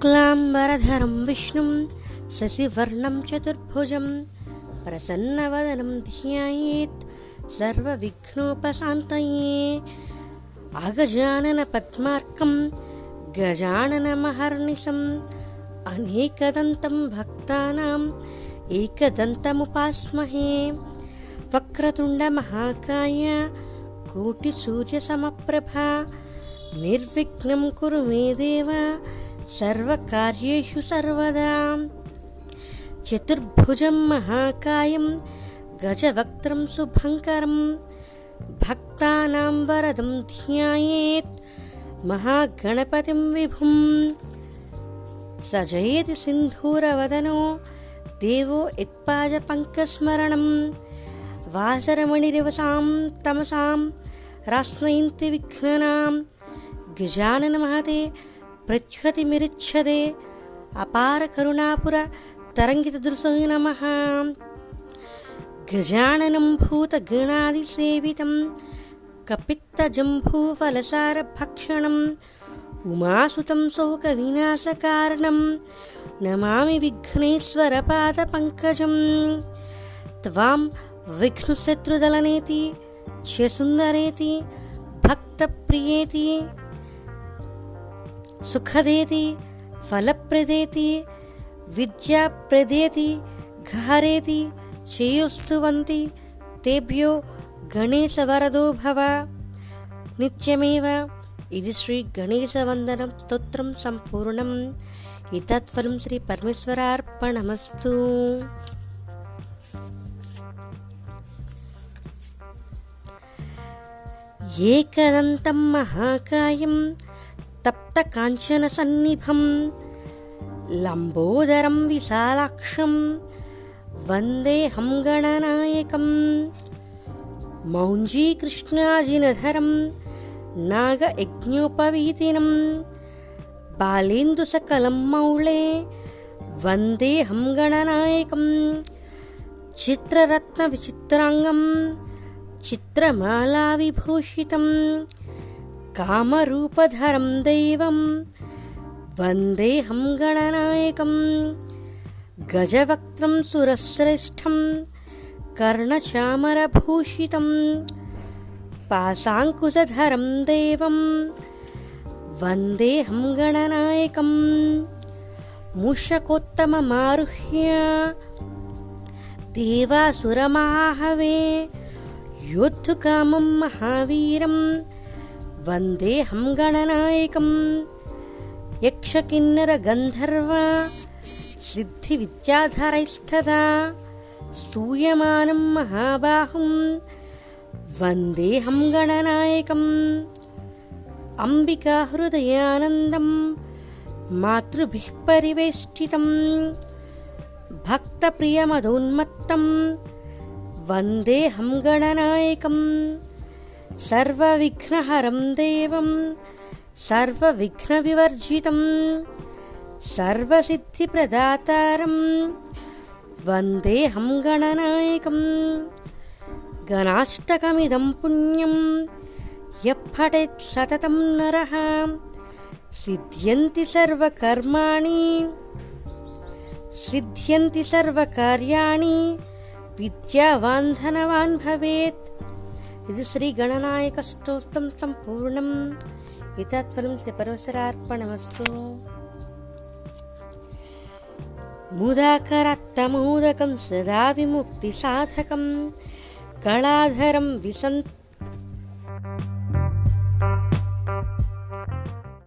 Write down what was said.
शुक्लाम्बरधरं विष्णुं शशिवर्णं चतुर्भुजं प्रसन्नवदनं ध्यायेत् सर्वविघ्नोपशान्तये अगजाननपद्मार्कं गजाननमहर्निशम् अनेकदन्तं भक्तानाम् एकदन्तमुपास्महे वक्रतुण्डमहाकाय कोटिसूर्यसमप्रभा निर्विघ्नं कुरु मे देव सर्वकार्येषु सर्वदा। चतुर्भुजं महाकायं गजवक्त्रं शुभङ्करं भक्तानां वरदं ध्यायेत् महागणपतिं विभुम् स जयति सिन्धूरवदनो देवो यत्पाजपङ्कस्मरणं वासरमणिरिवसां तमसां रास्नयन्ति विघ्नानां गजाननमहते प्रच्छतिमिरिच्छदे नमः। गजाननं भूतगणादिसेवितं कपित्तजम्बूफलसारभक्षणम् उमासुतं शोकविनाशकारणं नमामि विघ्नेश्वरपादपङ्कजं त्वां विघ्नशत्रुदलनेति च सुन्दरेति भक्तप्रियेति सुखदेति, फलप्रदेति, विद्याप्रदेति घहरेति श्रेयोस्तुवन्ति, तेभ्यो गणेशवरदो भव। नित्यमेव ఇది శ్రీ గణేశవందనం స్తోత్రం సంపూర్ణం ఇతత్ఫలం శ్రీ పరమేశ్వరార్పణమస్తు ఏకదంతం तप्तकाञ्चनसन्निभं लम्बोदरं विशालाक्षं वन्देऽहं गणनायकं मौञ्जीकृष्णाजिनधरं नागयज्ञोपवीतिनं बालेन्दुसकलं मौळे। वन्देऽहं गणनायकं चित्ररत्नविचित्राङ्गं चित्रमालाविभूषितं कामरूपधरं दैवं वन्देऽहं गणनायकं गजवक्त्रं सुरश्रेष्ठं कर्णचामरभूषितं पाशाङ्कुशधरं देवं वन्देऽहं गणनायकं मूषकोत्तममारुह्य देवासुरमाहवे योद्धुकामं महावीरं वन्देऽहं गणनायकं यक्षकिन्नरगन्धर्व सिद्धिविद्याधरैष्ठदा स्तूयमानं महाबाहुं वन्देऽहं गणनायकम् अम्बिकाहृदयानन्दं मातृभिः परिवेष्टितं भक्तप्रियमदोन्मत्तं वन्देऽहं गणनायकं सर्वविघ्नहरं देवं सर्वविघ्नविवर्जितं सर्वसिद्धिप्रदातारं वन्देऽहं गणनायकं। गणाष्टकमिदं पुण्यं पठेत् सततं नरः सिद्ध्यन्ति सर्वकर्माणि। सिद्ध्यन्ति सर्वकार्याणि विद्यावान् धनवान् भवेत् इति श्रीगणनायकस्तोत्रं सम्पूर्णम् एतत्फलं श्रीपरमेश्वरार्पणमस्तु मुदाकरक्तमोदकं सदा विमुक्तिसाधकं कलाधरं विसन्